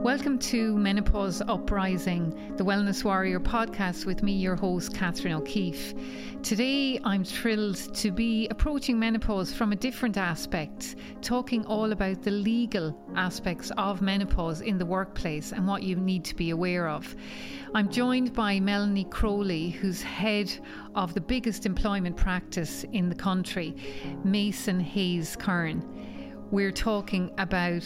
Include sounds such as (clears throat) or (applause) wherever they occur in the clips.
Welcome to Menopause Uprising, the Wellness Warrior podcast with me, your host, Catherine O'Keeffe. Today, I'm thrilled to be approaching menopause from a different aspect, talking all about the legal aspects of menopause in the workplace and what you need to be aware of. I'm joined by Melanie Crowley, who's head of the biggest employment practice in the country, Mason Hayes Curran. We're talking about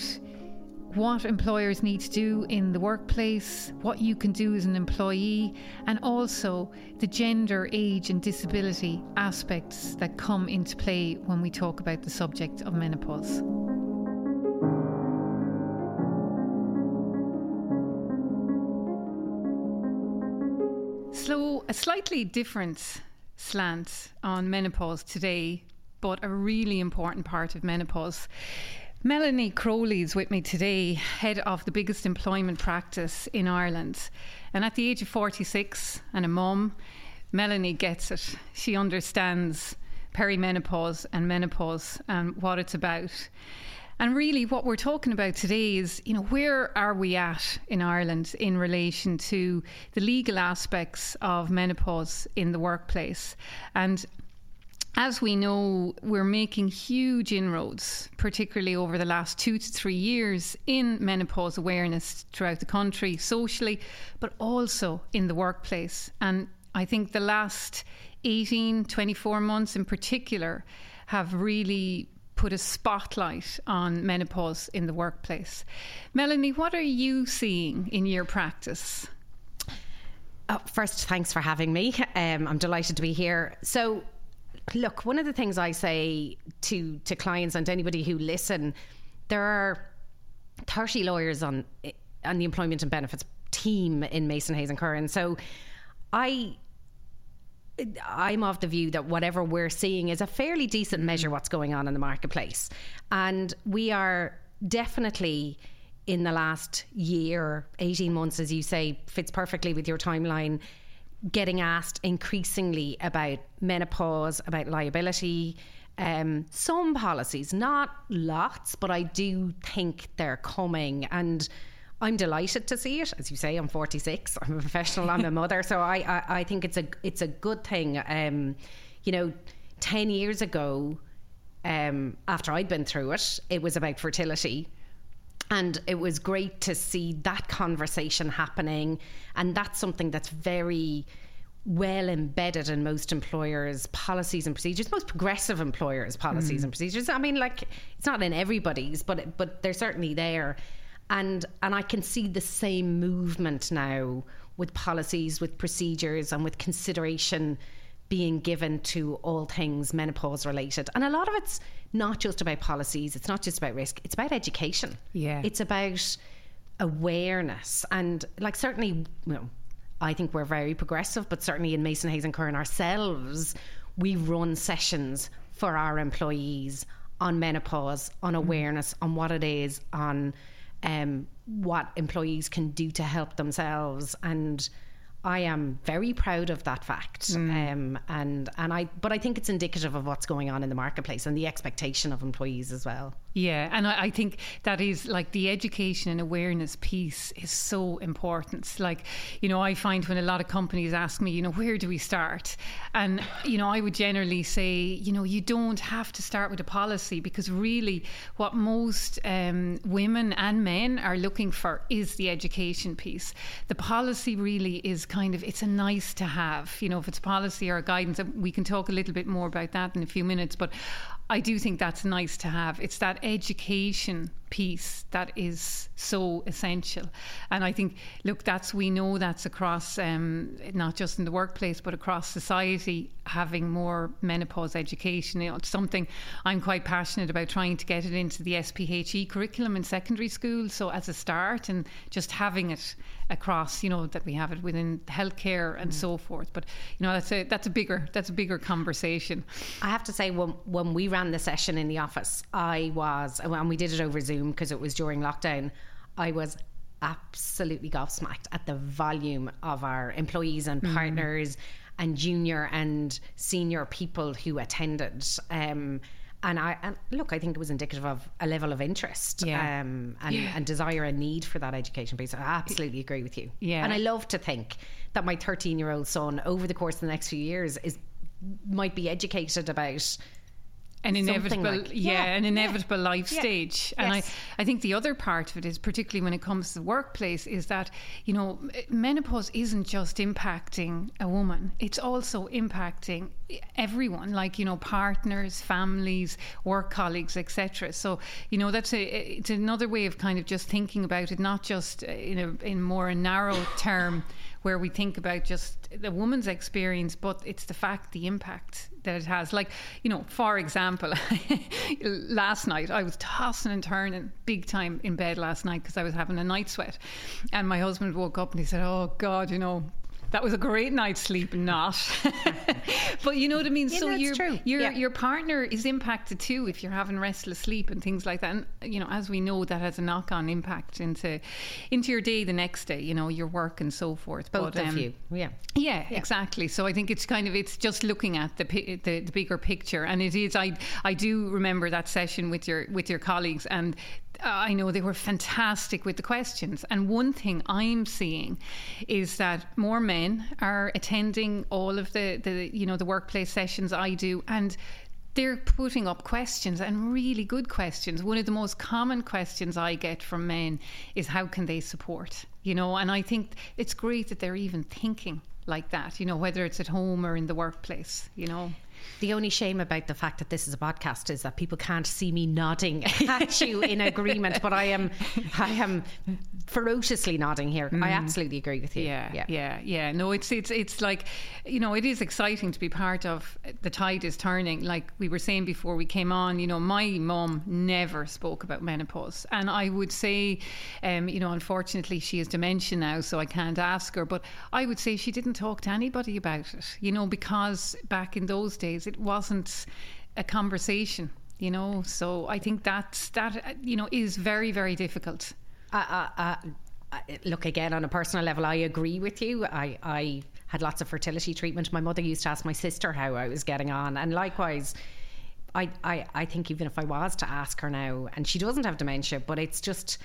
what employers need to do in the workplace, what you can do as an employee, and also the gender, age, and disability aspects that come into play when we talk about the subject of menopause. So, a slightly different slant on menopause today, but a really important part of menopause. Melanie Crowley is with me today, head of the biggest employment practice in Ireland. And at the age of 46 and a mum, Melanie gets it. She understands perimenopause and menopause and what it's about. And really, what we're talking about today is, you know, where are we at in Ireland in relation to the legal aspects of menopause in the workplace? And as we know, we're making huge inroads, particularly over the last two to three years, in menopause awareness throughout the country, socially, but also in the workplace. And I think the last 18, 24 months in particular have really put a spotlight on menopause in the workplace. Melanie, what are you seeing in your practice? Oh, first, thanks for having me. Um, I'm delighted to be here. So, look, one of the things I say to to clients and anybody who listen, there are 30 lawyers on on the employment and benefits team in Mason Hayes and Curran. So I I'm of the view that whatever we're seeing is a fairly decent mm-hmm. measure what's going on in the marketplace. And we are definitely in the last year, 18 months, as you say, fits perfectly with your timeline, getting asked increasingly about menopause, about liability. Um, some policies, not lots, but I do think they're coming. And I'm delighted to see it. As you say, I'm 46. I'm a professional. I'm a (laughs) mother, so I, I, I think it's a it's a good thing. Um, you know, ten years ago, um, after I'd been through it, it was about fertility. And it was great to see that conversation happening. And that's something that's very well embedded in most employers' policies and procedures, most progressive employers' policies mm. and procedures. I mean, like it's not in everybody's, but but they're certainly there, and and I can see the same movement now with policies, with procedures, and with consideration being given to all things menopause related. And a lot of it's not just about policies, it's not just about risk, it's about education. Yeah. It's about awareness. And like certainly, you know, I think we're very progressive, but certainly in Mason Hayes and Curran ourselves, we run sessions for our employees on menopause, on awareness, on what it is, on um, what employees can do to help themselves and I am very proud of that fact, mm. um, and and I but I think it's indicative of what's going on in the marketplace and the expectation of employees as well. Yeah, and I, I think that is like the education and awareness piece is so important. Like, you know, I find when a lot of companies ask me, you know, where do we start, and you know, I would generally say, you know, you don't have to start with a policy because really, what most um, women and men are looking for is the education piece. The policy really is kind of it's a nice to have. You know, if it's policy or guidance, we can talk a little bit more about that in a few minutes. But I do think that's nice to have. It's that education piece that is so essential. And I think, look, that's we know that's across um, not just in the workplace but across society having more menopause education. You know, it's something I'm quite passionate about trying to get it into the SPHE curriculum in secondary school. So as a start and just having it across, you know, that we have it within healthcare and mm. so forth. But you know, that's a that's a bigger that's a bigger conversation. I have to say, when when we ran the session in the office, I was and we did it over Zoom because it was during lockdown, I was absolutely gobsmacked at the volume of our employees and mm. partners mm. and junior and senior people who attended. Um, and I and look, I think it was indicative of a level of interest Yeah. um, and, Yeah. and desire and need for that education piece. I absolutely agree with you. Yeah. And I love to think that my 13 year old son, over the course of the next few years, is might be educated about an inevitable like- yeah, yeah, an yeah, inevitable life yeah. stage and Yes. I, I think the other part of it is particularly when it comes to the workplace is that you know menopause isn't just impacting a woman it's also impacting everyone like you know partners families work colleagues etc so you know that's a it's another way of kind of just thinking about it not just in a in more a narrow term where we think about just the woman's experience, but it's the fact, the impact that it has. Like, you know, for example, (laughs) last night I was tossing and turning big time in bed last night because I was having a night sweat. And my husband woke up and he said, Oh, God, you know, that was a great night's sleep, not. (laughs) but you know what I mean. Yeah, so your true. your Yeah. your partner is impacted too if you're having restless sleep and things like that. And you know, as we know, that has a knock on impact into into your day the next day. You know, your work and so forth. both But, of um, you. Yeah. yeah, exactly. So I think it's kind of it's just looking at the, the the bigger picture, and it is. I I do remember that session with your with your colleagues, and I know they were fantastic with the questions. And one thing I'm seeing is that more men are attending all of the the you know the workplace sessions I do, and they're putting up questions and really good questions. One of the most common questions I get from men is how can they support? You know, and I think it's great that they're even thinking like that, you know, whether it's at home or in the workplace, you know. The only shame about the fact that this is a podcast is that people can't see me nodding (laughs) at you in agreement, but I am I am ferociously nodding here. I absolutely agree with you. Yeah, Yeah, yeah, yeah, No, it's it's it's like, you know, it is exciting to be part of. The tide is turning. Like we were saying before we came on, you know, my mom never spoke about menopause, and I would say, um, you know, unfortunately she has dementia now, so I can't ask her. But I would say she didn't talk to anybody about it, you know, because back in those days it wasn't a conversation. You know, so I think that's that. You know, is very very difficult. Uh, uh, uh, look again on a personal level i agree with you I, I had lots of fertility treatment my mother used to ask my sister how i was getting on and likewise I, I, I think even if i was to ask her now and she doesn't have dementia but it's just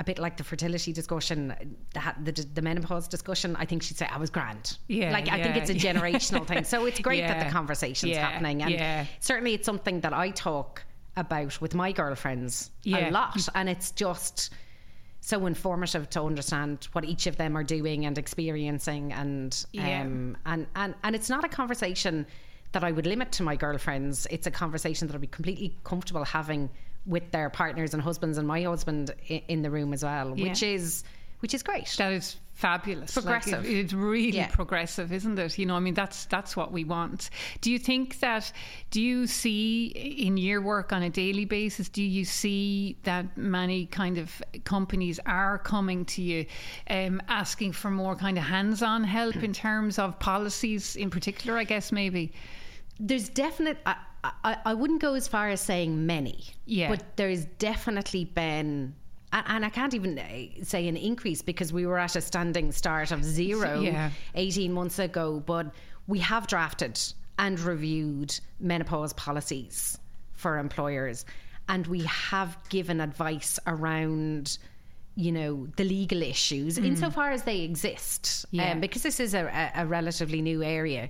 a bit like the fertility discussion the, the, the menopause discussion i think she'd say i was grand Yeah, like i think it's a yeah. generational thing so it's great that the (laughs) conversation's yeah, happening and yeah. certainly it's something that i talk about with my girlfriends Yeah. a lot and it's just so informative to understand what each of them are doing and experiencing and Yeah. um and, and and it's not a conversation that I would limit to my girlfriends it's a conversation that I'd be completely comfortable having with their partners and husbands and my husband in, in the room as well which is which is great That is fabulous. Like, Progressive. it- it's really Yeah. progressive, isn't it? You know, I mean, that's that's what we want. Do you think that? Do you see in your work on a daily basis? Do you see that many kind of companies are coming to you, um, asking for more kind of hands-on help in terms of policies, in particular? I guess maybe. there's definite I, I, I wouldn't go as far as saying many Yeah. but there's definitely been and I can't even uh, say an increase because we were at a standing start of zero Yeah. 18 months ago but we have drafted and reviewed menopause policies for employers and we have given advice around you know the legal issues insofar as they exist Yeah. um, because this is a, a relatively new area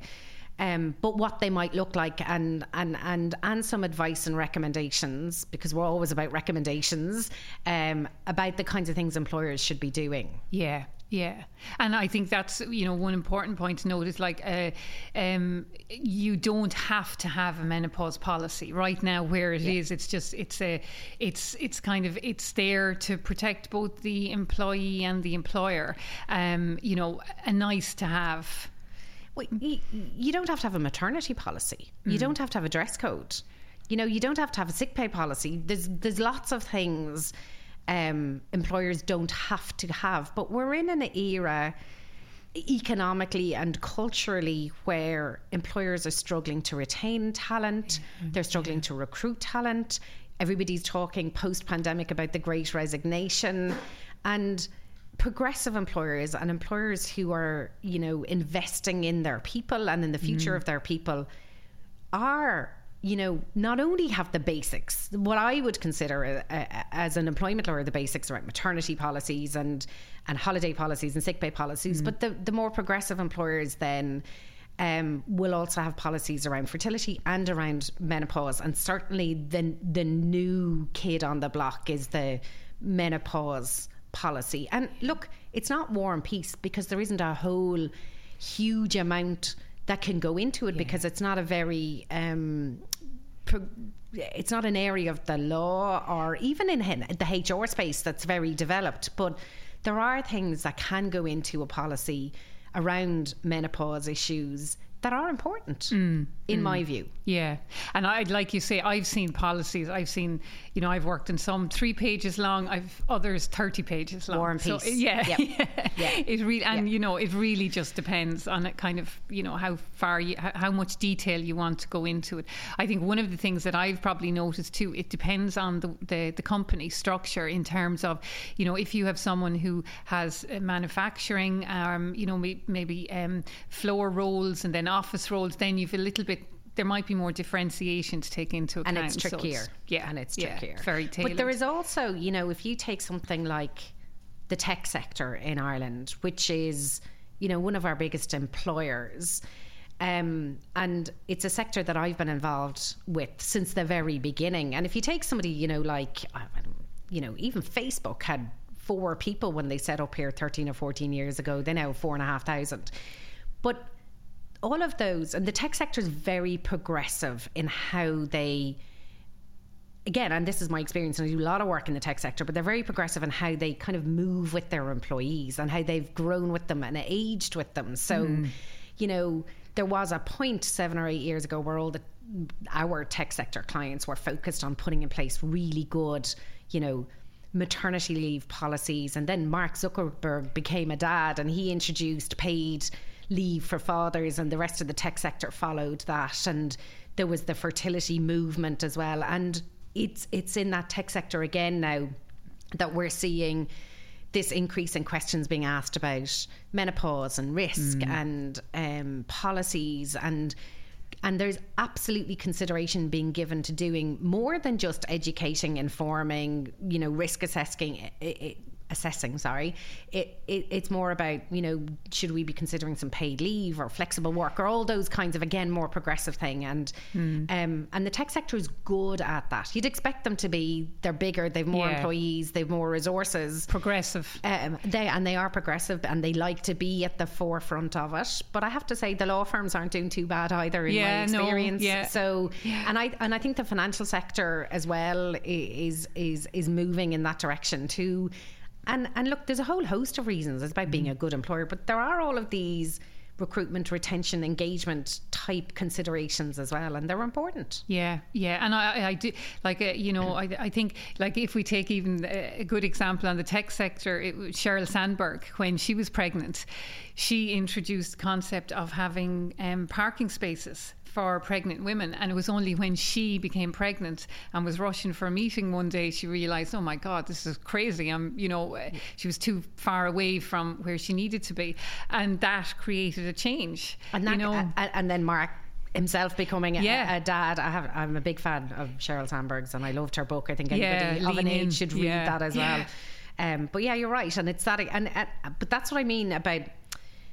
um, but what they might look like and and and and some advice and recommendations because we're always about recommendations um, about the kinds of things employers should be doing Yeah, yeah, and I think that's you know one important point to note is like uh, um, you don't have to have a menopause policy right now. Where it is, it's just it's a it's it's kind of it's there to protect both the employee and the employer. Um, you know, a nice to have. Well, you, you don't have to have a maternity policy. You don't have to have a dress code. You know, you don't have to have a sick pay policy. There's there's lots of things um, employers don't have to have. But we're in an era economically and culturally where employers are struggling to retain talent, they're struggling to recruit talent. Everybody's talking post pandemic about the great resignation. And progressive employers and employers who are, you know, investing in their people and in the future of their people are you know, not only have the basics, what I would consider a, a, as an employment lawyer, the basics around maternity policies and and holiday policies and sick pay policies, mm. but the the more progressive employers then. Um, will also have policies around fertility and around menopause, and certainly the the new kid on the block is the menopause policy. And look, it's not war and peace because there isn't a whole huge amount that can go into it yeah. because it's not a very um, pro- it's not an area of the law or even in the HR space that's very developed, but there are things that can go into a policy around menopause issues that are important mm, in mm. my view. Yeah. And I'd like you say I've seen policies, I've seen, you know, I've worked in some 3 pages long, I've others 30 pages long. War and Peace. So, yeah. Yep. (laughs) yeah. It really and yep. you know, it really just depends on it kind of, you know, how far you how much detail you want to go into it. I think one of the things that I've probably noticed too, it depends on the the, the company structure in terms of, you know, if you have someone who has manufacturing um, you know, maybe um, floor roles and then office roles, then you've a little bit there might be more differentiation to take into account. And it's trickier. So it's, yeah. And it's trickier. Yeah, very tailored. But there is also, you know, if you take something like the tech sector in Ireland, which is, you know, one of our biggest employers. Um, and it's a sector that I've been involved with since the very beginning. And if you take somebody, you know, like, you know, even Facebook had four people when they set up here 13 or 14 years ago. They now have four and a half thousand. But all of those, and the tech sector is very progressive in how they again, and this is my experience, and I do a lot of work in the tech sector, but they're very progressive in how they kind of move with their employees and how they've grown with them and aged with them. So, mm. you know, there was a point seven or eight years ago where all the our tech sector clients were focused on putting in place really good, you know, maternity leave policies. And then Mark Zuckerberg became a dad and he introduced paid leave for fathers, and the rest of the tech sector followed that. And there was the fertility movement as well. And it's it's in that tech sector again now that we're seeing this increase in questions being asked about menopause and risk mm. and um, policies and and there's absolutely consideration being given to doing more than just educating informing you know risk assessing assessing sorry it, it, it's more about you know should we be considering some paid leave or flexible work or all those kinds of again more progressive thing and mm. um, and the tech sector is good at that you'd expect them to be they're bigger they've more yeah. employees they've more resources progressive um, they and they are progressive and they like to be at the forefront of it but I have to say the law firms aren't doing too bad either in yeah, my experience no, yeah. so yeah. and I and I think the financial sector as well is is is moving in that direction too and and look, there's a whole host of reasons. It's about being a good employer, but there are all of these recruitment, retention, engagement type considerations as well, and they're important. Yeah, yeah, and I, I do like uh, you know I, I think like if we take even a good example on the tech sector, it, Sheryl Sandberg when she was pregnant, she introduced the concept of having um, parking spaces for pregnant women. And it was only when she became pregnant and was rushing for a meeting one day, she realized, oh my God, this is crazy. I'm, you know, she was too far away from where she needed to be. And that created a change. And, that, you know, and then Mark himself becoming a, yeah. a, dad. I have, I'm a big fan of Sheryl Sandberg's and I loved her book. I think anybody yeah, of an age in. should read yeah. that as well. Um, but yeah, you're right, and it's that, and, and but that's what I mean about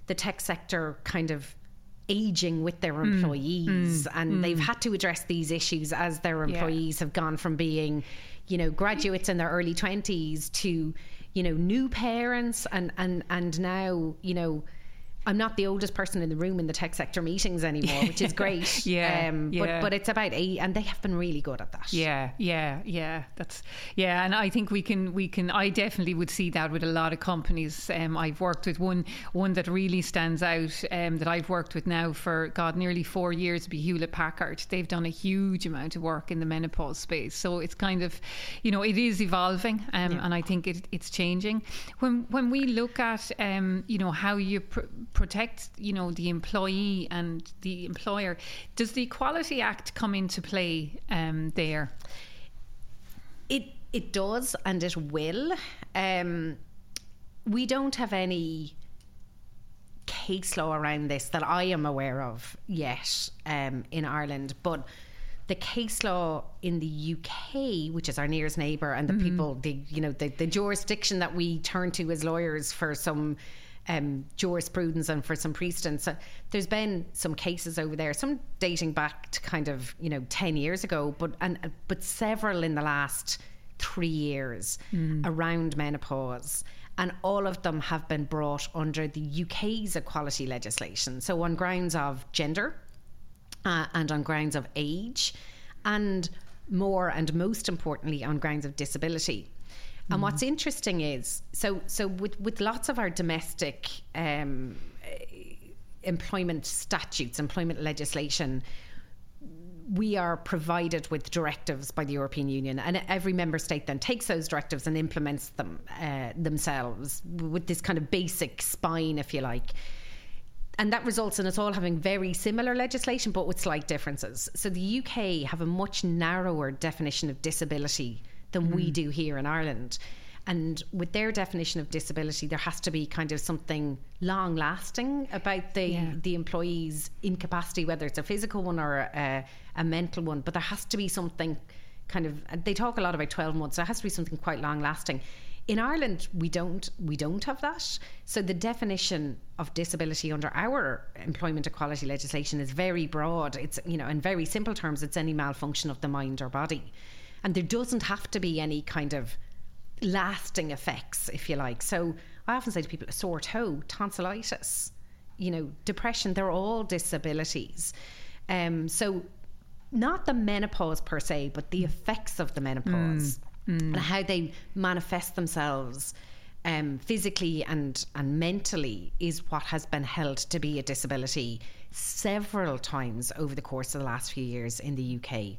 the tech sector kind of aging with their mm. employees mm. and mm. they've had to address these issues as their employees yeah. have gone from being you know graduates in their early 20s to you know new parents and and and now you know I'm not the oldest person in the room in the tech sector meetings anymore, which is (laughs) great. yeah, um, yeah. But, but it's about eight, and they have been really good at that. Yeah, yeah, yeah. That's yeah, and I think we can we can. I definitely would see that with a lot of companies. Um, I've worked with one one that really stands out um, that I've worked with now for God nearly four years. Be Hewlett Packard. They've done a huge amount of work in the menopause space. So it's kind of, you know, it is evolving, um, yeah. and I think it, it's changing. When when we look at, um, you know, how you. Pr- protect, you know, the employee and the employer. Does the Equality Act come into play um, there? It it does, and it will. Um, we don't have any case law around this that I am aware of yet um, in Ireland, but the case law in the UK, which is our nearest neighbour, and the mm-hmm. people, the you know, the, the jurisdiction that we turn to as lawyers for some um, jurisprudence and for some precedents. Uh, there's been some cases over there, some dating back to kind of you know ten years ago, but and but several in the last three years mm. around menopause. And all of them have been brought under the UK's equality legislation. So, on grounds of gender uh, and on grounds of age, and more and most importantly, on grounds of disability. And what's mm. interesting is so so with with lots of our domestic um, employment statutes, employment legislation, we are provided with directives by the European Union, and every member state then takes those directives and implements them uh, themselves with this kind of basic spine, if you like. And that results in us all having very similar legislation, but with slight differences. So the UK have a much narrower definition of disability than mm. we do here in Ireland. And with their definition of disability, there has to be kind of something long lasting about the yeah. the employee's incapacity, whether it's a physical one or a, a mental one. But there has to be something kind of. They talk a lot about twelve months. So there has to be something quite long lasting. In Ireland, we don't we don't have that. So the definition of disability under our employment equality legislation is very broad. It's you know in very simple terms, it's any malfunction of the mind or body and there doesn't have to be any kind of lasting effects, if you like. So I often say to people, a sore toe, tonsillitis, you know, depression, they're all disabilities. Um, so not the menopause per se, but the effects of the menopause mm, mm. and how they manifest themselves um, physically and and mentally is what has been held to be a disability several times over the course of the last few years in the UK.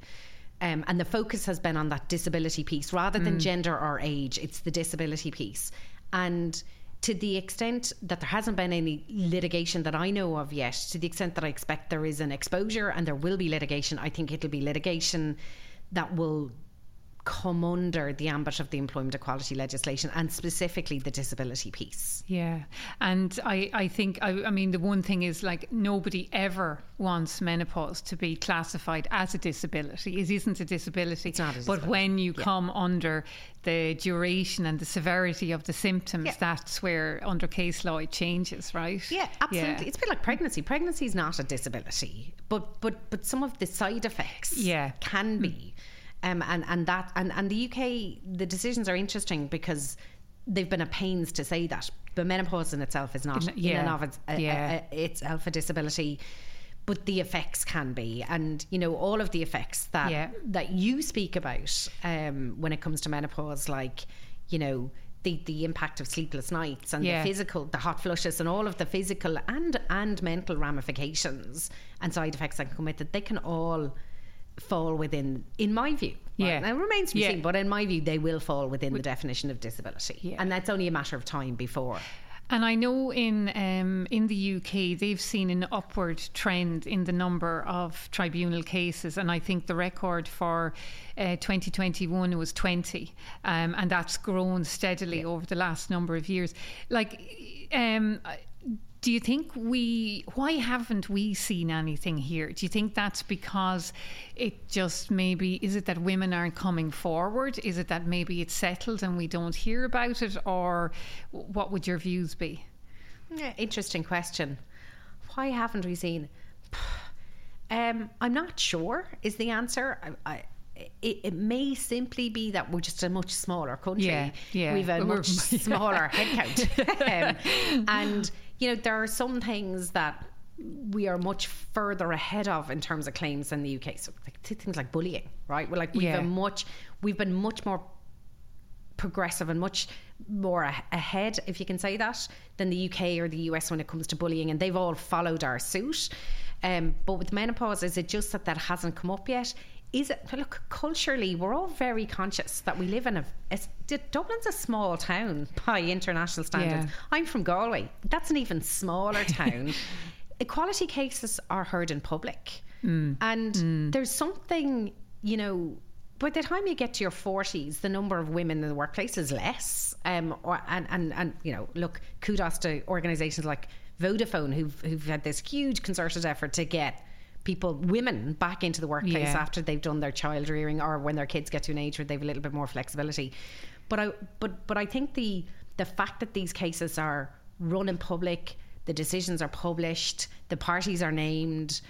Um, and the focus has been on that disability piece rather than mm. gender or age. It's the disability piece. And to the extent that there hasn't been any litigation that I know of yet, to the extent that I expect there is an exposure and there will be litigation, I think it'll be litigation that will come under the ambit of the employment equality legislation and specifically the disability piece. Yeah. And I, I think, I, I mean, the one thing is like nobody ever wants menopause to be classified as a disability. It isn't a disability. It's not a disability. But when you yeah. come under the duration and the severity of the symptoms, yeah. that's where under case law it changes, right? Yeah, absolutely. Yeah. It's a bit like pregnancy. Pregnancy is not a disability, but but but some of the side effects yeah. can be. Mm um, and and that and and the UK the decisions are interesting because they've been a pains to say that the menopause in itself is not yeah. in and of its, a, yeah. a, a, itself a disability but the effects can be and you know all of the effects that yeah. that you speak about um, when it comes to menopause like you know the, the impact of sleepless nights and yeah. the physical the hot flushes and all of the physical and and mental ramifications and side effects that can come with it they can all fall within, in my view. Yeah. Now, it remains to be yeah. seen, but in my view, they will fall within the definition of disability. Yeah. And that's only a matter of time before. And I know in um, in the UK they've seen an upward trend in the number of tribunal cases, and I think the record for uh, 2021 was 20, um, and that's grown steadily yeah. over the last number of years. Like, um, do you think we why haven't we seen anything here do you think that's because it just maybe is it that women aren't coming forward is it that maybe it's settled and we don't hear about it or what would your views be yeah, interesting question why haven't we seen (sighs) um, i'm not sure is the answer I, I it, it, may simply be that we're just a much smaller country. Yeah, yeah. We've a we're, much (laughs) smaller headcount. (laughs) um, and you know, there are some things that we are much further ahead of in terms of claims than the UK. So like, things like bullying, right? We're like we've yeah. been much we've been much more progressive and much more ahead, if you can say that, than the UK or the US when it comes to bullying, and they've all followed our suit. Um, but with menopause, is it just that that hasn't come up yet? Is it look culturally we're all very conscious that we live in a, Dublin's a small town by international standards yeah. I'm from Galway that's an even smaller (laughs) town equality cases are heard in public mm. and mm. there's something you know by the time you get to your 40s the number of women in the workplace is less um, or, and, and, and you know look kudos to organisations like Vodafone who've, who've had this huge concerted effort to get people, women, back into the workplace Yeah. after they've done their child rearing or when their kids get to an age where they've a little bit more flexibility. But I, but but I think the the fact that these cases are run in public, the decisions are published, the parties are named.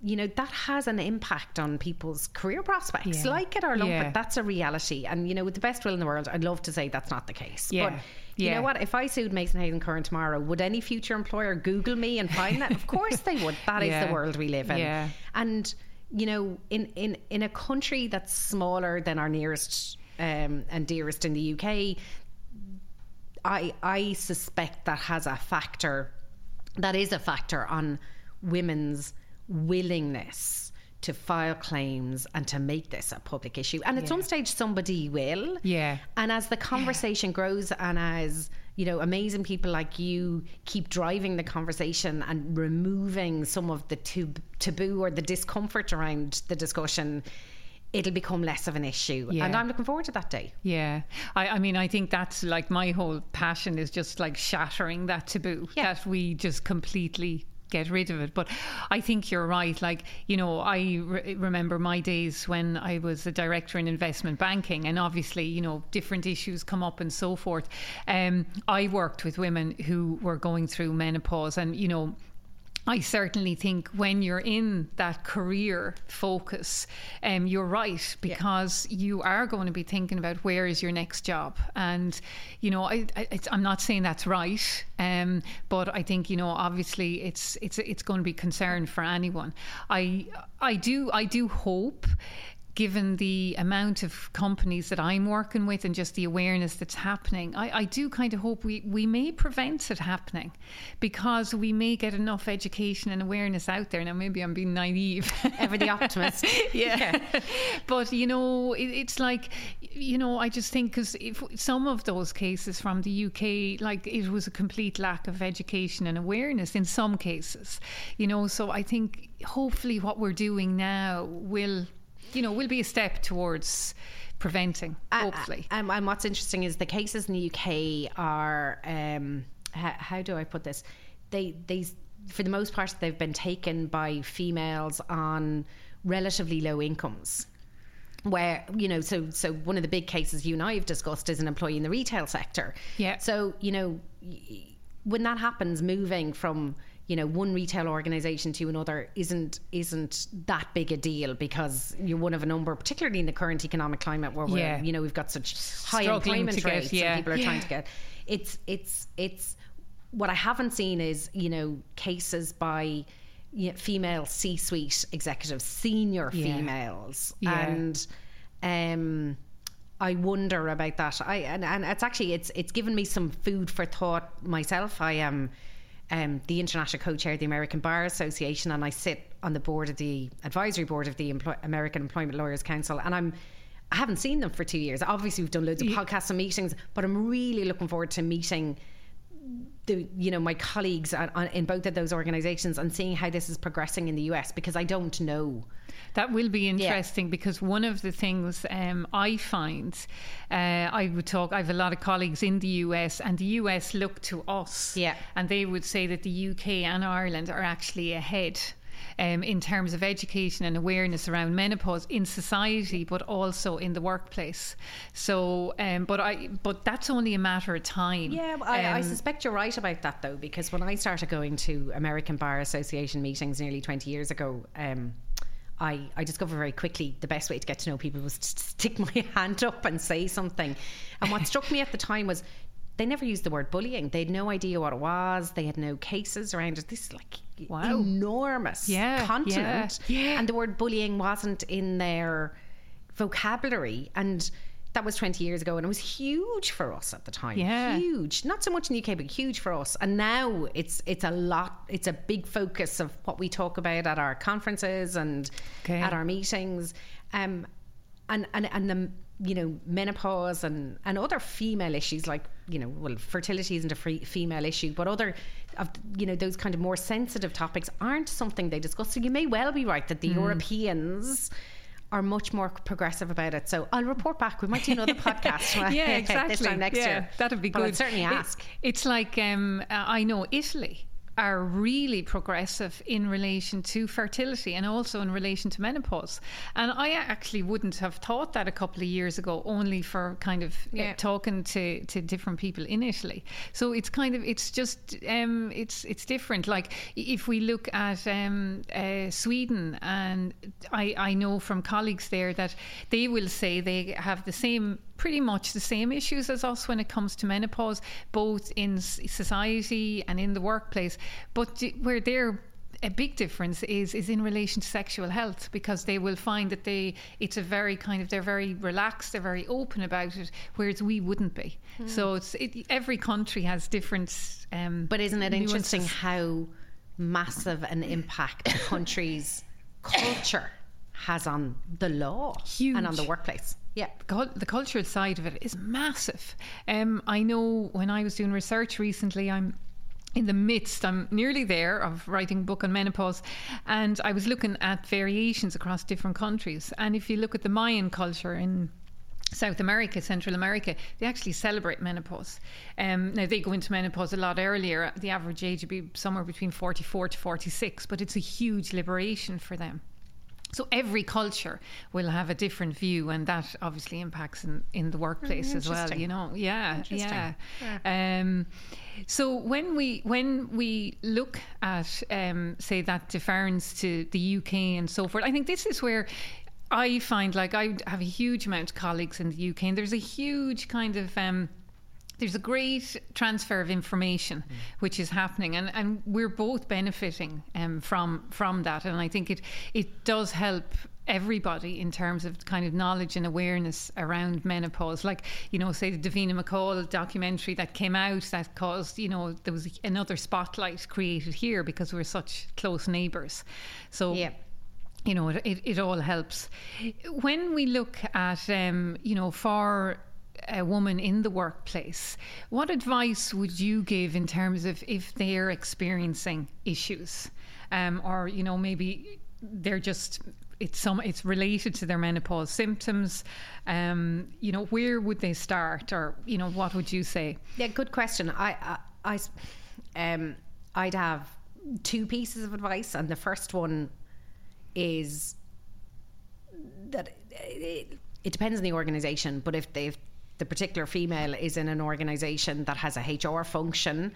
You know that has an impact on people's career prospects. Yeah. Like it or lump Yeah. it, that's a reality. And you know, with the best will in the world, I'd love to say that's not the case. Yeah. But you know what? If I sued Mason Hayes and Curran tomorrow, would any future employer Google me and find that? of course they would. That is Yeah. the world we live in. Yeah. And you know, in in in a country that's smaller than our nearest um, and dearest in the UK, I I suspect that has a factor. That is a factor on women's willingness to file claims and to make this a public issue. And at some stage, somebody will. Yeah. And as the conversation grows and as you know, amazing people like you keep driving the conversation and removing some of the tab- taboo or the discomfort around the discussion, it'll become less of an issue. Yeah. And I'm looking forward to that day. Yeah, I, I mean, I think that's like my whole passion is just like shattering that taboo Yeah. that we just completely get rid of it. But I think you're right. Like, you know, I re- remember my days when I was a director in investment banking, and obviously, you know, different issues come up and so forth. Um, I worked with women who were going through menopause, and, you know, I certainly think when you're in that career focus, um, you're right because you are going to be thinking about where is your next job, and you know I, I it's, I'm not saying that's right, um, but I think you know obviously it's it's it's going to be concern for anyone. I I do I do hope given the amount of companies that I'm working with and just the awareness that's happening, I, I do kind of hope we, we may prevent it happening because we may get enough education and awareness out there. Now, maybe I'm being naive. Ever the optimist. (laughs) yeah. but, you know, it, it's like, you know, I just think because if some of those cases from the UK, like it was a complete lack of education and awareness in some cases, you know, so I think hopefully what we're doing now will you know, will be a step towards preventing, hopefully. Um, and what's interesting is the cases in the UK are, um, how, how do I put this? They, they, for the most part, they've been taken by females on relatively low incomes. Where you know, so so one of the big cases you and I have discussed is an employee in the retail sector. Yeah. So you know, when that happens, moving from you know one retail organization to another isn't isn't that big a deal because you're one of a number particularly in the current economic climate where we're Yeah. you know we've got such high Struggling employment get- rates yeah. and people are trying to get it's it's it's what I haven't seen is you know cases by you know, female C-suite executives senior Yeah. females Yeah. and um I wonder about that. I and, and it's actually it's it's given me some food for thought myself. I am um, Um, the international co-chair of the American Bar Association, and I sit on the board of the advisory board of the Employ- American Employment Lawyers Council, and I'm. I haven't seen them for two years. Obviously, we've done loads of podcasts and meetings, but I'm really looking forward to meeting the you know my colleagues on, on, in both of those organisations and seeing how this is progressing in the US because I don't know. That will be interesting because one of the things um, I find, uh, I would talk, I have a lot of colleagues in the US, and the US look to us. Yeah. And they would say that the UK and Ireland are actually ahead. Um, in terms of education and awareness around menopause in society, but also in the workplace. So, um, but I, but that's only a matter of time. Yeah, I, I Um, suspect you're right about that though, because when I started going to American Bar Association meetings nearly 20 years ago, um, I, I discovered very quickly the best way to get to know people was to stick (laughs) my hand up and say something. And what struck me at the time was they never used the word bullying. They had no idea what it was. They had no cases around it. This is like Wow. enormous Yeah, continent. yeah, yeah. And the word bullying wasn't in their vocabulary. And that was 20 years ago. And it was huge for us at the time. Yeah. Huge. Not so much in the UK, but huge for us. And now it's it's a lot, it's a big focus of what we talk about at our conferences and Okay. at our meetings. Um, and, and, and the, you know, menopause and, and other female issues like, you know, well, fertility isn't a free female issue, but other, of you know, those kind of more sensitive topics aren't something they discuss. So you may well be right that the Hmm. Europeans are much more progressive about it. So I'll report back. We might do another (laughs) podcast. yeah, exactly. (laughs) this time next yeah, year. That'd be But good. I'd certainly It- ask. it's like um, uh, I know Italy. Are really progressive in relation to fertility and also in relation to menopause. And I actually wouldn't have thought that a couple of years ago, only for kind of uh, talking to, to different people in Italy. So it's kind of it's just um, it's it's different. Like if we look at um, uh, Sweden, and I I know from colleagues there that they will say they have the same pretty much the same issues as us when it comes to menopause, both in society and in the workplace. But where they're a big difference is is in relation to sexual health because they will find that they it's a very kind of they're very relaxed they're very open about it whereas we wouldn't be. So it's it, every country has different um But isn't it interesting how massive an impact a country's culture has on the law and on the workplace? Yeah. the cultural side of it is massive. Um, I know when I was doing research recently, I'm in the midst, I'm nearly there of writing a book on menopause, and I was looking at variations across different countries. And if you look at the Mayan culture in South America, Central America, they actually celebrate menopause. Um, now, they go into menopause a lot earlier. The average age would be somewhere between 44 to 46, but it's a huge liberation for them. So every culture will have a different view, and that obviously impacts in, in the workplace as well. You know, yeah, Interesting. yeah. Um, so when we when we look at um, say that difference to the UK and so forth, I think this is where. I find like I have a huge amount of colleagues in the UK, and there's a huge kind of um, there's a great transfer of information which is happening and, and we're both benefiting um, from from that and I think it it does help everybody in terms of kind of knowledge and awareness around menopause like you know say the Davina McCall documentary that came out that caused you know there was another spotlight created here because we're such close neighbours so Yeah. you know, it, it, it all helps. When we look at, um, you know, for a woman in the workplace, what advice would you give in terms of if they're experiencing issues, um, or you know, maybe they're just it's some it's related to their menopause symptoms. Um, you know, where would they start, or you know, what would you say? Yeah, good question. I, I, I um, I'd have two pieces of advice, and the first one is that it, it depends on the organisation, but if they, if the particular female is in an organisation that has a HR function,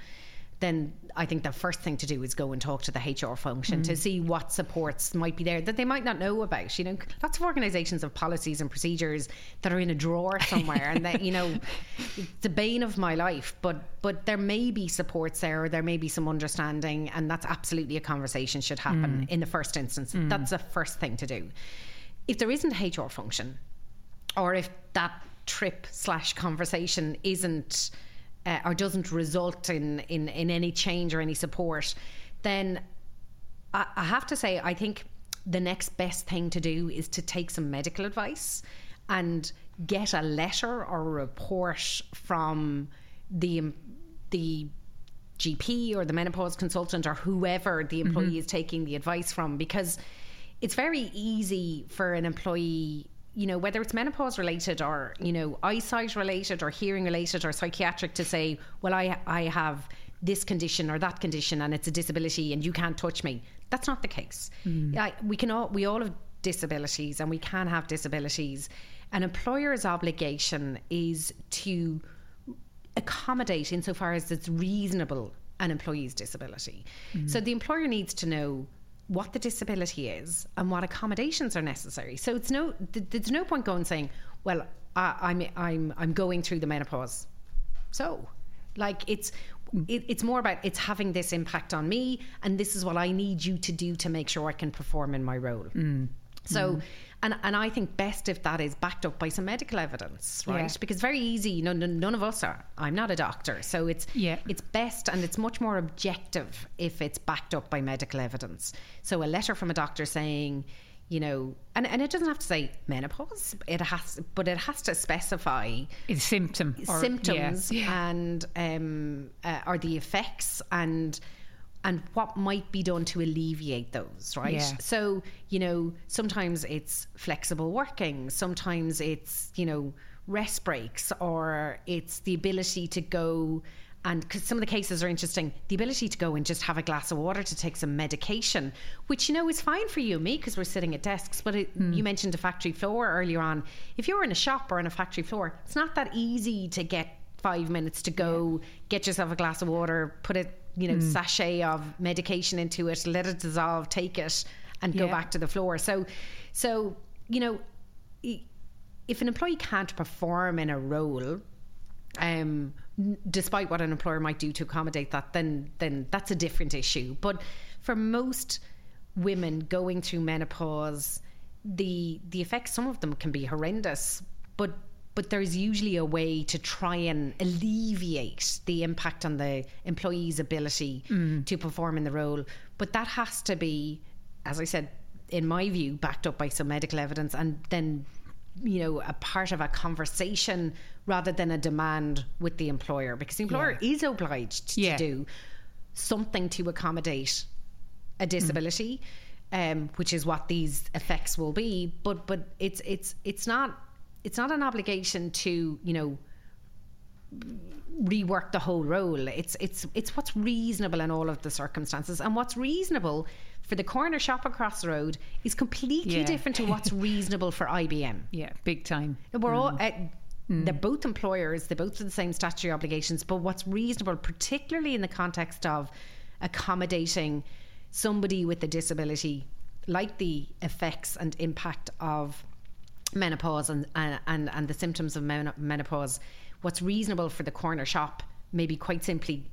then I think the first thing to do is go and talk to the HR function to mm. see what supports might be there that they might not know about. You know, lots of organisations have policies and procedures that are in a drawer somewhere, and that you know, it's (laughs) the bane of my life. But but there may be supports there, or there may be some understanding, and that's absolutely a conversation should happen mm. in the first instance. Mm. That's the first thing to do. If there isn't a HR function, or if that trip slash conversation isn't uh, or doesn't result in, in in any change or any support, then I, I have to say I think the next best thing to do is to take some medical advice and get a letter or a report from the the GP or the menopause consultant or whoever the employee is taking the advice from because it's very easy for an employee you know whether it's menopause related or you know eyesight related or hearing related or psychiatric to say well I I have this condition or that condition and it's a disability and you can't touch me. That's not the case. Mm. I, we can all we all have disabilities and we can have disabilities. An employer's obligation is to accommodate insofar as it's reasonable an employee's disability. Mm. So the employer needs to know what the disability is and what accommodations are necessary. So it's no th- there's no point going saying, well, I, I'm I'm I'm going through the menopause. So, like it's it, it's more about it's having this impact on me, and this is what I need you to do to make sure I can perform in my role. Mm. So, mm-hmm. And and I think best if that is backed up by some medical evidence, right? Yeah. Because very easy. You know, n- none of us are. I'm not a doctor, so it's Yeah. it's best and it's much more objective if it's backed up by medical evidence. So a letter from a doctor saying, you know, and, and it doesn't have to say menopause. It has, but it has to specify It's symptom or, symptoms yeah. and um, uh, are the effects and and what might be done to alleviate those right Yeah. so you know sometimes it's flexible working sometimes it's you know rest breaks or it's the ability to go and because some of the cases are interesting, the ability to go and just have a glass of water to take some medication, which you know is fine for you and me because we're sitting at desks. But it, mm. you mentioned a factory floor earlier on. If you're in a shop or on a factory floor, it's not that easy to get five minutes to go, get yourself a glass of water, put a you know mm. sachet of medication into it, let it dissolve, take it, and yeah. go back to the floor. So, so you know, if an employee can't perform in a role um, despite what an employer might do to accommodate that, then then that's a different issue. But for most women going through menopause, the the effects some of them can be horrendous, but but there's usually a way to try and alleviate the impact on the employee's ability mm. to perform in the role. But that has to be, as I said, in my view, backed up by some medical evidence and then you know a part of a conversation rather than a demand with the employer because the employer yeah. is obliged to do something to accommodate a mm. disability mm. um, which is what these effects will be but but it's it's it's not it's not an obligation to you know rework the whole role it's it's it's what's reasonable in all of the circumstances and what's reasonable for the corner shop across the road is completely yeah. different to what's (laughs) reasonable for IBM. Yeah, big time. We're mm. all. Uh, mm. They're both employers, they both have the same statutory obligations, but what's reasonable, particularly in the context of accommodating somebody with a disability, like the effects and impact of menopause and, and, and, the symptoms of menopause, what's reasonable for the corner shop may be quite simply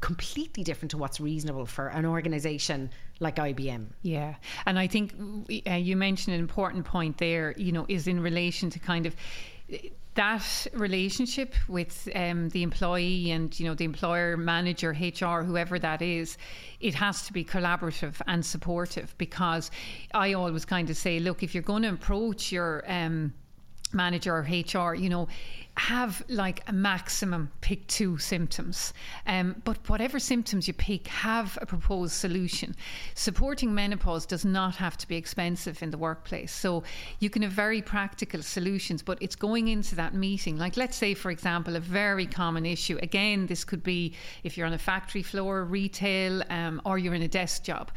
completely different to what's reasonable for an organization like IBM. Yeah. And I think uh, you mentioned an important point there, you know, is in relation to kind of that relationship with um, the employee and you know the employer manager hr whoever that is it has to be collaborative and supportive because i always kind of say look if you're going to approach your um, manager or hr you know have like a maximum pick two symptoms. Um, but whatever symptoms you pick, have a proposed solution. Supporting menopause does not have to be expensive in the workplace. So you can have very practical solutions, but it's going into that meeting. Like, let's say, for example, a very common issue. Again, this could be if you're on a factory floor, retail, um, or you're in a desk job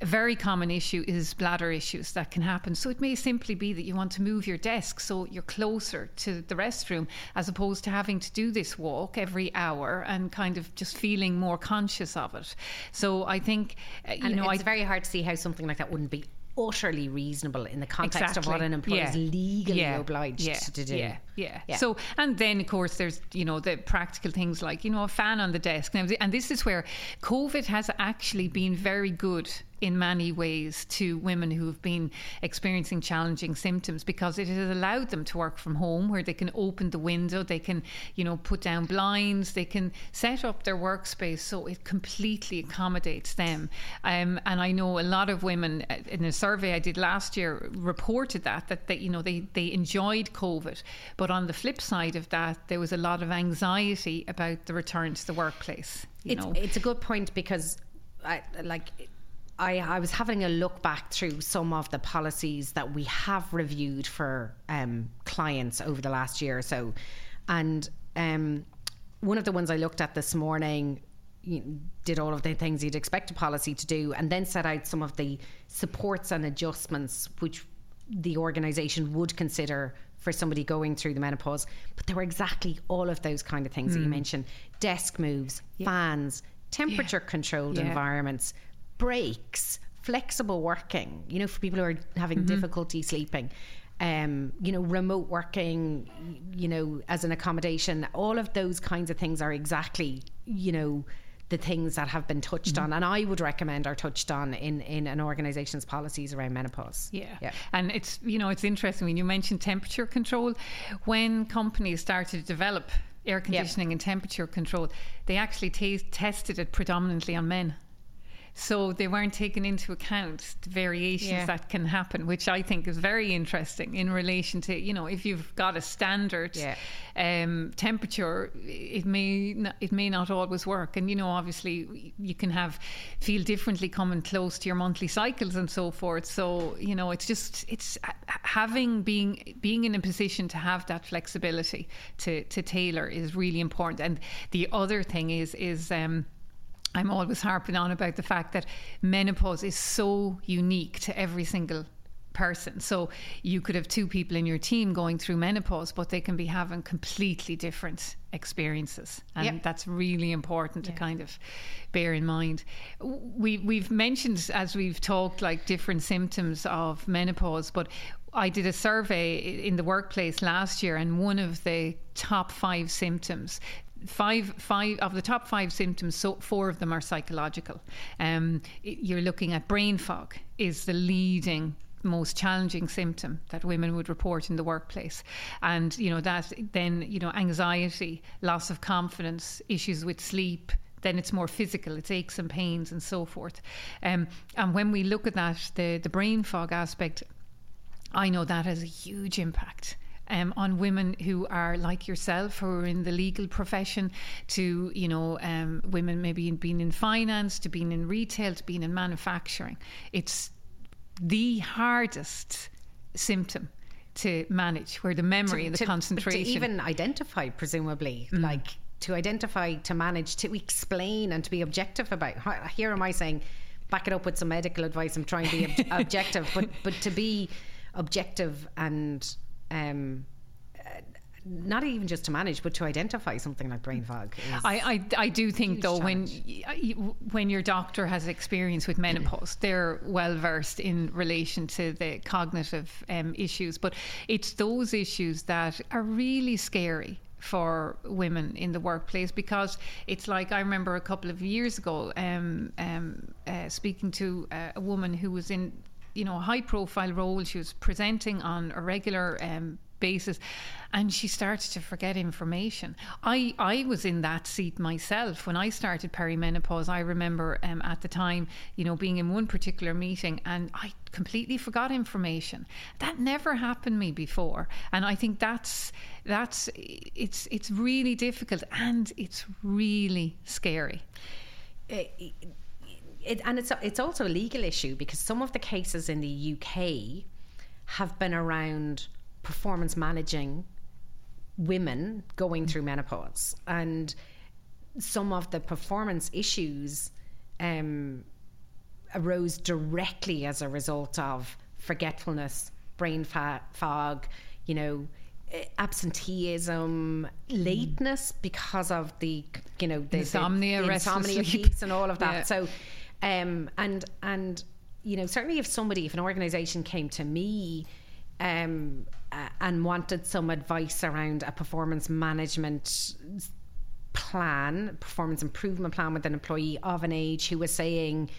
a very common issue is bladder issues that can happen. So it may simply be that you want to move your desk so you're closer to the restroom as opposed to having to do this walk every hour and kind of just feeling more conscious of it. So I think, uh, you and know, it's I, very hard to see how something like that wouldn't be utterly reasonable in the context exactly. of what an employer yeah. is legally yeah. obliged yeah. to do. Yeah. Yeah, yeah. So, and then of course there's you know the practical things like you know a fan on the desk. Now, and this is where COVID has actually been very good in many ways to women who have been experiencing challenging symptoms because it has allowed them to work from home where they can open the window, they can, you know, put down blinds, they can set up their workspace so it completely accommodates them. Um, and I know a lot of women uh, in a survey I did last year reported that that they, you know they they enjoyed COVID, but on the flip side of that, there was a lot of anxiety about the return to the workplace. it's know. it's a good point because I like I, I, was having a look back through some of the policies that we have reviewed for um, clients over the last year or so. And um, one of the ones I looked at this morning did all of the things you'd expect a policy to do and then set out some of the supports and adjustments which the organisation would consider for somebody going through the menopause. But there were exactly all of those kind of things mm. that you hmm. mentioned desk moves, yeah. fans, temperature controlled yeah. environments breaks, flexible working, you know, for people who are having mm-hmm. difficulty sleeping. Um, you know, remote working, you know, as an accommodation, all of those kinds of things are exactly, you know, the things that have been touched mm-hmm. on and I would recommend are touched on in, in an organization's policies around menopause. Yeah. yeah. And it's, you know, it's interesting when you mentioned temperature control. When companies started to develop air conditioning yep. and temperature control, they actually t- tested it predominantly on men So they weren't taking into account the variations Yeah. that can happen, which I think is very interesting in relation to, you know, if you've got a standard Yeah. um, temperature, it may not, it may not always work. And you know, obviously, you can have feel differently coming close to your monthly cycles and so forth. So you know, it's just it's having being being in a position to have that flexibility to to tailor is really important. And the other thing is is um, I'm always harping on about the fact that menopause is so unique to every single person. So you could have two people in your team going through menopause, but they can be having completely different experiences, and Yep. that's really important to kind of bear in mind. We we've mentioned as we've talked like different symptoms of menopause, but I did a survey in the workplace last year, and one of the top five symptoms five five of the top five symptoms so four of them are psychological. Um you're looking at brain fog is the leading most challenging symptom that women would report in the workplace. And you know that then you know anxiety loss of confidence issues with sleep then it's more physical it's aches and pains and so forth. Um, and when we look at that the the brain fog aspect I know that has a huge impact. Um, on women who are like yourself, who are in the legal profession, to you know, um, women maybe being in finance, to being in retail, to being in manufacturing. It's the hardest symptom to manage, where the memory and the to, concentration. to even identify presumably Mm. like to identify to manage to explain and to be objective about here am i saying back it up with some medical advice i'm trying to be ob- (laughs) objective but but to be objective and um uh, not even just to manage but to identify something like brain fog I, I, I do think though when challenge. y- when your doctor has experience with menopause, (clears throat) they're well versed in relation to the cognitive um, issues. But it's those issues that are really scary for women in the workplace because it's like I remember a couple of years ago um, um, uh, speaking to a woman who was in you know a high profile role. She was presenting on a regular um, basis and she started to forget information. I i was in that seat myself. When i started perimenopause i remember um, at the time you know being in one particular meeting and i completely forgot information. That never happened me before and i think that's that's it's it's really difficult and it's really scary. It, it, and it's it's also a legal issue because some of the cases in the UK have been around performance managing women going through menopause and some of the performance issues um, arose directly as a result of forgetfulness, brain fa- fog, you know, eh, absenteeism, lateness because of the, you know, the Insomnia, the, insomnia sleep. piece and all of that. Yeah. So, um, and and you know, certainly if somebody, if an organisation came to me. Um, uh, and wanted some advice around a performance management plan, performance improvement plan with an employee of an age who was saying,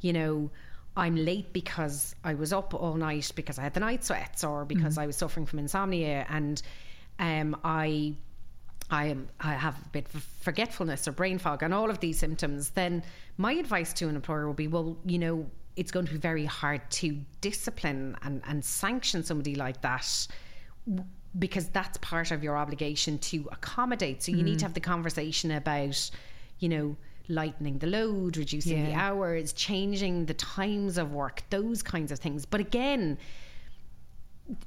you know, I'm late because I was up all night because I had the night sweats or because I was suffering from insomnia and um, I I am I have a bit of forgetfulness or brain fog and all of these symptoms, then my advice to an employer will be, well, you know, it's going to be very hard to discipline and, and sanction somebody like that because that's part of your obligation to accommodate. So you need mm. to have the conversation about, you know, lightening the load, reducing the hours, changing the times of work, those kinds of things. But again,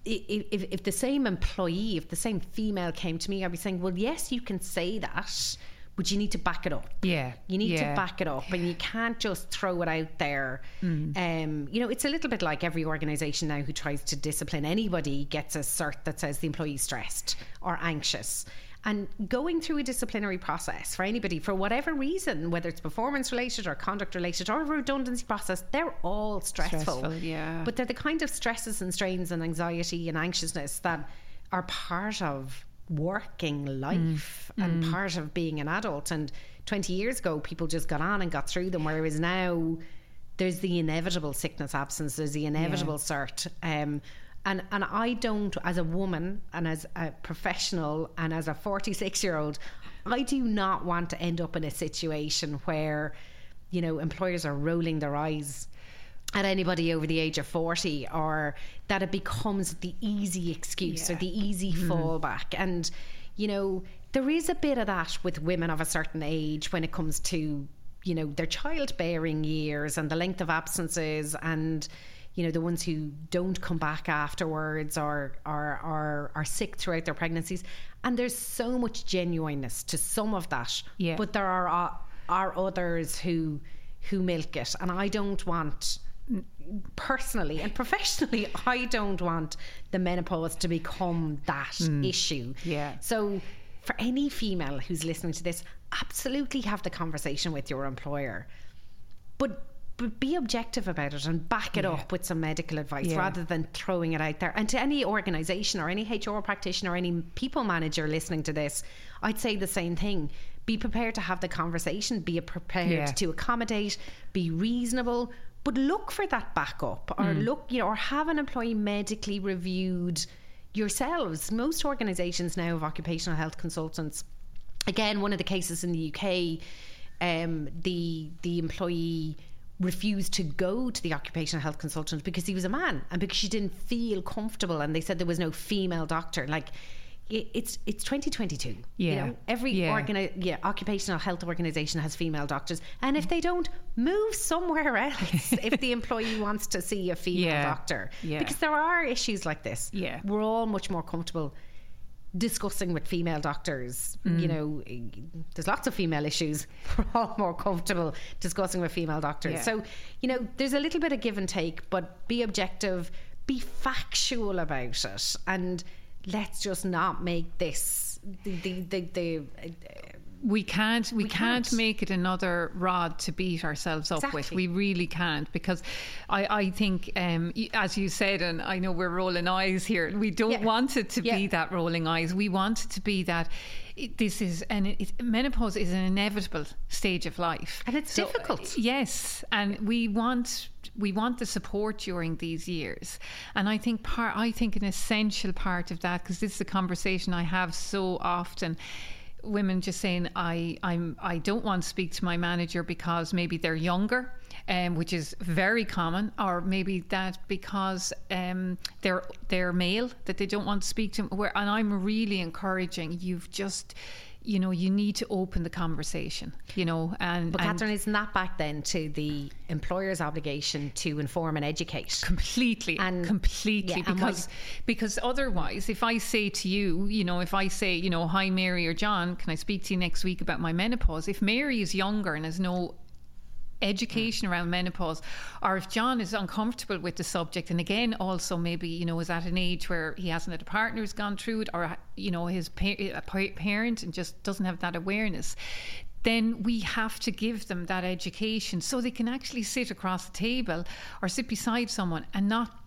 if, if the same employee, if the same female came to me, I'd be saying, well, yes, you can say that, but you need to back it up. Yeah, You need yeah. to back it up and you can't just throw it out there. Um, you know, it's a little bit like every organization now who tries to discipline anybody gets a cert that says the employee's stressed or anxious. And going through a disciplinary process for anybody, for whatever reason, whether it's performance related or conduct related or a redundancy process, they're all stressful. Stressful, yeah. But they're the kind of stresses and strains and anxiety and anxiousness that are part of working life and part of being an adult. And 20 years ago, people just got on and got through them, whereas now there's the inevitable sickness absence, there's the inevitable cert. Um, and, and I don't, as a woman and as a professional and as a 46 year old, I do not want to end up in a situation where you know, employers are rolling their eyes at anybody over the age of 40 or that it becomes the easy excuse Yeah. or the easy mm-hmm. fallback and you know there is a bit of that with women of a certain age when it comes to you know their childbearing years and the length of absences and you know the ones who don't come back afterwards or are are are sick throughout their pregnancies. And there's so much genuineness to some of that. Yeah. but there are uh, are others who who milk it. And I don't want personally and professionally (laughs) I don't want the menopause to become that issue. Yeah. so for any female who's listening to this absolutely have the conversation with your employer. But but be objective about it and back it up with some medical advice Yeah. rather than throwing it out there. And to any organization or any HR practitioner or any people manager listening to this, I'd say the same thing. Be prepared to have the conversation, be prepared Yeah. to accommodate, be reasonable, but look for that backup or Mm. look, you know, or have an employee medically reviewed yourselves. Most organizations now have occupational health consultants again, one of the cases in the UK, um, the the employee refused to go to the occupational health consultant because he was a man and because she didn't feel comfortable, and they said there was no female doctor. Like it, it's it's 2022. You Yeah. know, every Yeah. organi- yeah occupational health organization has female doctors, and if they don't, move somewhere (laughs) else. if the employee wants to see a female Yeah. doctor, Yeah. because there are issues like this. Yeah. we're all much more comfortable discussing with female doctors. Mm. You know, there's lots of female issues. (laughs) We're all more comfortable discussing with female doctors. Yeah. So, you know, there's a little bit of give and take, but be objective, be factual about it, and let's just not make this the the the. the uh, we can't we, We can't, can't. make it another rod to beat ourselves up with we really can't because i i think um as you said and i know we're rolling eyes here we don't Yeah. want it to Yeah. be that rolling eyes we want it to be that it, this is and it, menopause is an inevitable stage of life And it's So, difficult. yes and we want we want the support during these years and i think part i think an essential part of that because this is a conversation i have so often women just saying i i'm i don't want to speak to my manager because maybe they're younger um, which is very common, or maybe that because um, they're they're male that they don't want to speak to. Where and I'm really encouraging you've just, you know, you need to open the conversation, you know, and but and Catherine, isn't that back then to the employer's obligation to inform and educate? completely And- completely yeah, and because because otherwise if i say to you you know if i say you know hi mary or john can i speak to you next week about my menopause if mary is younger and has no education mm. around menopause or if john is uncomfortable with the subject and again also maybe you know is at an age where he hasn't had a partner who's gone through it or you know his pa- a parent and just doesn't have that awareness then we have to give them that education so they can actually sit across the table or sit beside someone and not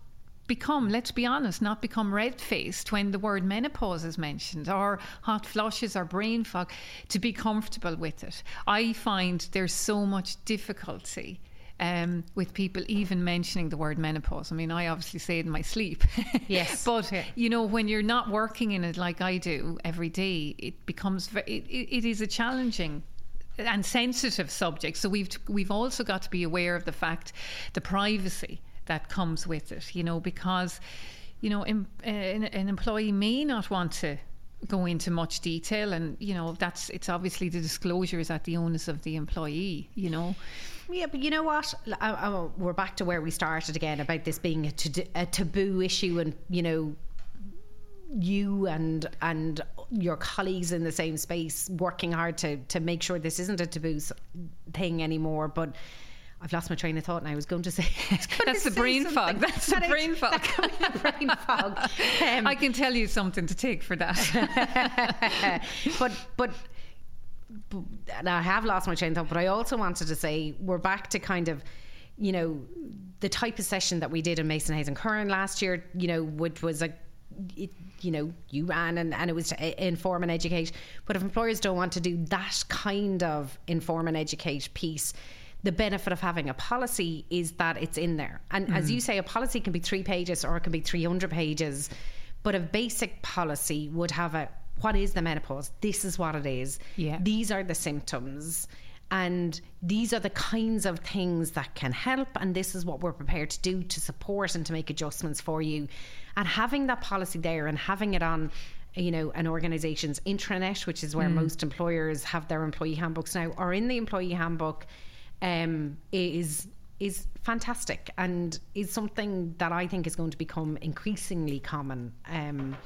become, let's be honest, not become red faced when the word menopause is mentioned or hot flushes or brain fog, to be comfortable with it. I find there's so much difficulty. Um, with people even mentioning the word menopause. I mean, I obviously say it in my sleep. (laughs) Yes. but, Yeah. you know, when you're not working in it like I do every day, it becomes, ve- it, it, it is a challenging and sensitive subject. So we've we've also got to be aware of the fact, the privacy that comes with it. You know, because you know, em, uh, an, an employee may not want to go into much detail, and you know, that's it's obviously the disclosure is at the onus of the employee. You know, Yeah, but you know what? I, I, we're back to where we started again about this being a taboo issue, and you know, you and and your colleagues in the same space working hard to to make sure this isn't a taboo thing anymore. But I've lost my train of thought, and I was going to say (laughs) I was going That's the brain fog. That's the brain fog. that could be the brain fog. (laughs) Um, I can tell you something to take for that. but (laughs) but but- and I have lost my train of thought, but I also wanted to say we're back to kind of, you know, the type of session that we did in Mason Hayes and Curran last year, you know, which was a it, you know, you ran and, and it was to inform and educate. But if employers don't want to do that kind of inform and educate piece, the benefit of having a policy is that it's in there. And as you say, a policy can be three pages or it can be 300 pages. But a basic policy would have a what is the menopause? This is what it is. Yeah. These are the symptoms. And these are the kinds of things that can help. And this is what we're prepared to do to support and to make adjustments for you. And having that policy there and having it on you know, an organization's intranet, which is where mm. most employers have their employee handbooks now, or in the employee handbook, um, is is fantastic and is something that I think is going to become increasingly common. Um,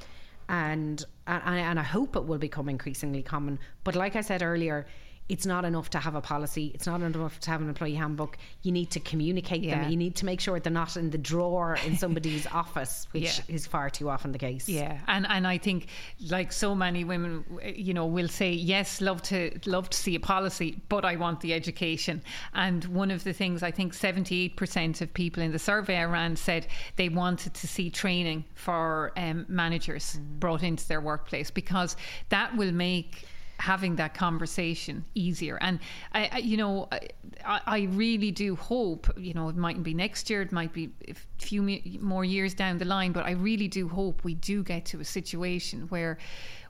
and, and and I hope it will become increasingly common. But like I said earlier, it's not enough to have a policy. It's not enough to have an employee handbook. You need to communicate yeah. them. You need to make sure they're not in the drawer in (laughs) somebody's office, which yeah. is far too often the case. Yeah, and and I think like so many women, you know, will say yes, love to love to see a policy, but I want the education. And one of the things I think seventy eight percent of people in the survey I ran said they wanted to see training for um, managers mm. brought into their workplace because that will make having that conversation easier. And I, I you know, I, I, really do hope, you know, it mightn't be next year, it might be a few more years down the line, but I really do hope we do get to a situation where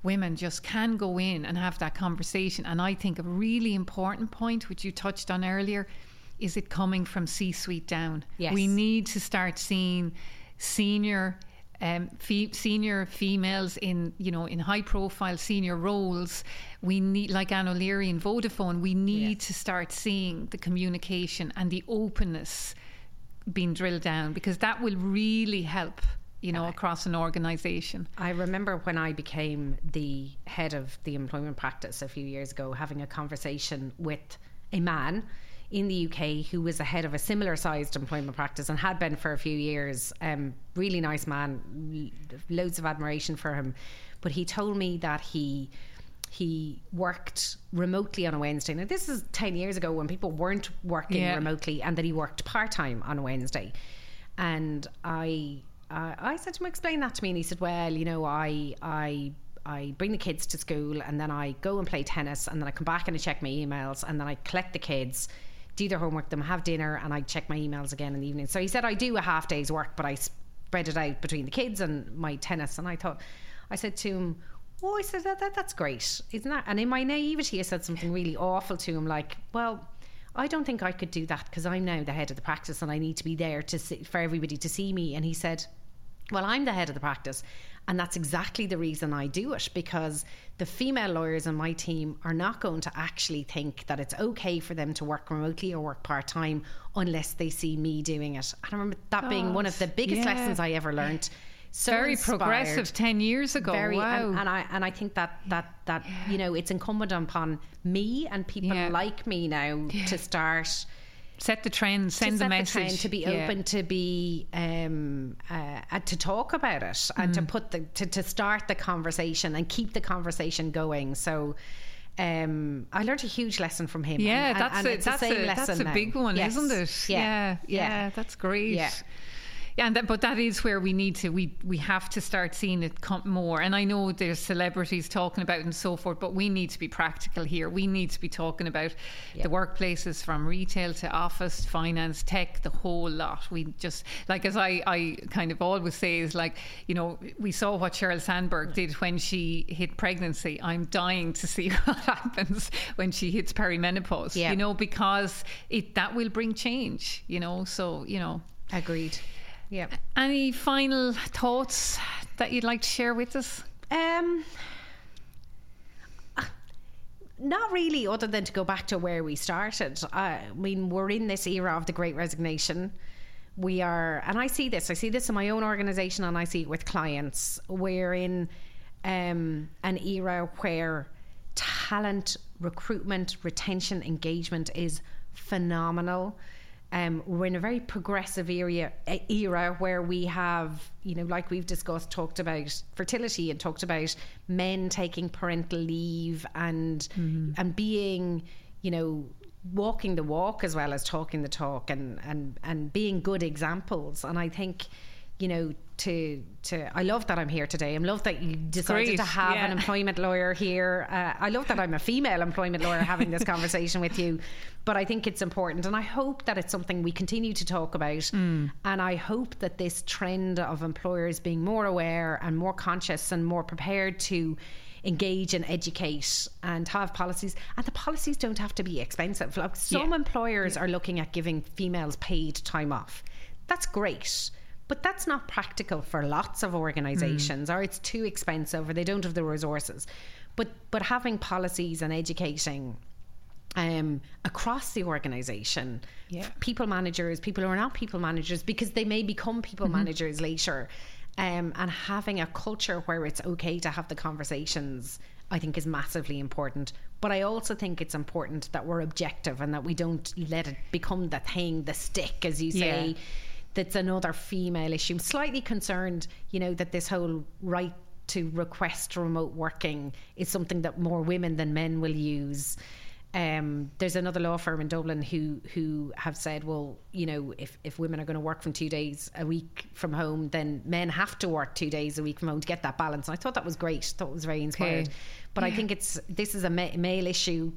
women just can go in and have that conversation. And I think a really important point, which you touched on earlier, is it coming from C-suite down. Yes. We need to start seeing senior um, fe- senior females in you know in high profile senior roles we need like Anne O'Leary in Vodafone we need yes. to start seeing the communication and the openness being drilled down because that will really help you know across an organization I remember when I became the head of the employment practice a few years ago having a conversation with a man in the UK who was ahead of a similar sized employment practice and had been for a few years. Um, really nice man, loads of admiration for him. But he told me that he he worked remotely on a Wednesday. Now this is ten years ago when people weren't working yeah. remotely, and that he worked part time on a Wednesday. And I uh, I said to him, explain that to me, and he said, well, you know, I I I bring the kids to school and then I go and play tennis and then I come back and I check my emails and then I collect the kids do their homework, them have dinner, and I check my emails again in the evening. So he said I do a half day's work, but I spread it out between the kids and my tennis. And I thought, I said to him, "Oh, I said that, that that's great, isn't that?" And in my naivety, I said something really awful to him, like, "Well." I don't think I could do that because I'm now the head of the practice and I need to be there to see, for everybody to see me. And he said, "Well, I'm the head of the practice, and that's exactly the reason I do it because the female lawyers on my team are not going to actually think that it's okay for them to work remotely or work part time unless they see me doing it. And I remember that God, being one of the biggest yeah. lessons I ever learned. So very inspired. progressive 10 years ago very wow. and, and, i and i think that that that yeah. you know it's incumbent upon me and people yeah. like me now to start set the trend, send the message, the to be yeah. open, to be um, uh, to talk about it, and to mm. put the to, to start the conversation and keep the conversation going. So. Um, I learned a huge lesson from him. Yeah, and, that's and a, that's a, that's a big one, yes. isn't it? Yeah. yeah, yeah, yeah, that's great. Yeah. Yeah, and that, but that is where we need to we we have to start seeing it come more. And I know there's celebrities talking about it and so forth, but we need to be practical here. We need to be talking about yeah. the workplaces from retail to office, finance, tech, the whole lot. We just like as I I kind of always say is like you know we saw what Sheryl Sandberg did when she hit pregnancy. I'm dying to see (laughs) what happens when she hits perimenopause. Yeah. You know because it that will bring change. You know so you know agreed. Yeah. Any final thoughts that you'd like to share with us? Um, not really, other than to go back to where we started. I mean, we're in this era of the great resignation. We are, and I see this, I see this in my own organization and I see it with clients. We're in um, an era where talent, recruitment, retention, engagement is phenomenal. Um, we're in a very progressive area era where we have, you know, like we've discussed, talked about fertility and talked about men taking parental leave and mm-hmm. and being, you know, walking the walk as well as talking the talk and and and being good examples. And I think, you know, to to I love that I'm here today. I love that you decided Great. to have yeah. an employment lawyer here. Uh, I love that I'm a female employment lawyer having this conversation with you. But I think it's important, and I hope that it's something we continue to talk about. Mm. And I hope that this trend of employers being more aware and more conscious and more prepared to engage and educate and have policies. And the policies don't have to be expensive. Like some Yeah. employers are looking at giving females paid time off. That's great. But that's not practical for lots of organizations, or it's too expensive, or they don't have the resources. But but having policies and educating um, across the organization, Yeah. people managers, people who are not people managers, because they may become people managers later, um, and having a culture where it's okay to have the conversations, I think is massively important. But I also think it's important that we're objective and that we don't let it become the thing, the stick, as you say. Yeah. That's another female issue. I'm slightly concerned, you know, that this whole right to request remote working is something that more women than men will use. Um, there's another law firm in Dublin who who have said, well, you know, if, if women are going to work from two days a week from home, then men have to work two days a week from home to get that balance. And I thought that was great. thought it was very inspired. Okay. But I think it's this is a ma- male issue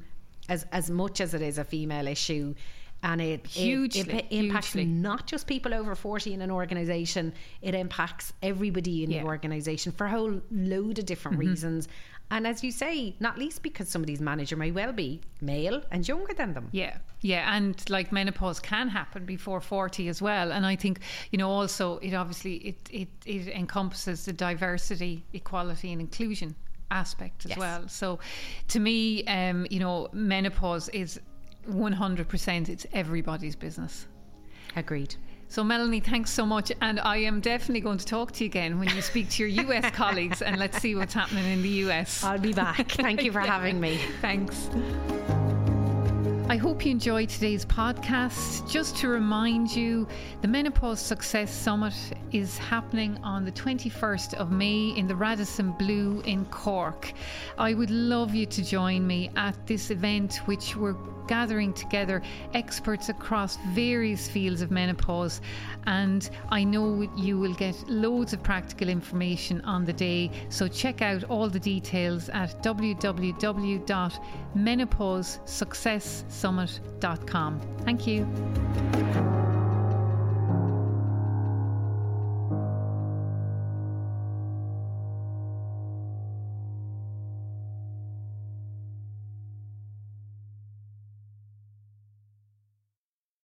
as as much as it is a female issue. And it, it- Hugely, it, impacts hugely. not just people over 40 in an organization, it impacts everybody in Yeah. Mm-hmm. the organization for a whole load of different reasons. And as you say, not least because somebody's manager may well be male and younger than them. Yeah, yeah, and like menopause can happen before forty as well. And I think you know also it obviously it it, it encompasses the diversity, equality, and inclusion aspect as Yes. well. So to me, um, you know, menopause is one hundred percent. It's everybody's business. Agreed. So, Melanie, thanks so much. And I am definitely going to talk to you again when you speak to your US (laughs) colleagues and let's see what's happening in the US. I'll be back. Thank you for (laughs) having me. Thanks. I hope you enjoyed today's podcast. Just to remind you, the Menopause Success Summit is happening on the 21st of May in the Radisson Blu in Cork. I would love you to join me at this event, which we're gathering together experts across various fields of menopause. And I know you will get loads of practical information on the day. So check out all the details at www.menopausesuccesssummit.com. Thank you.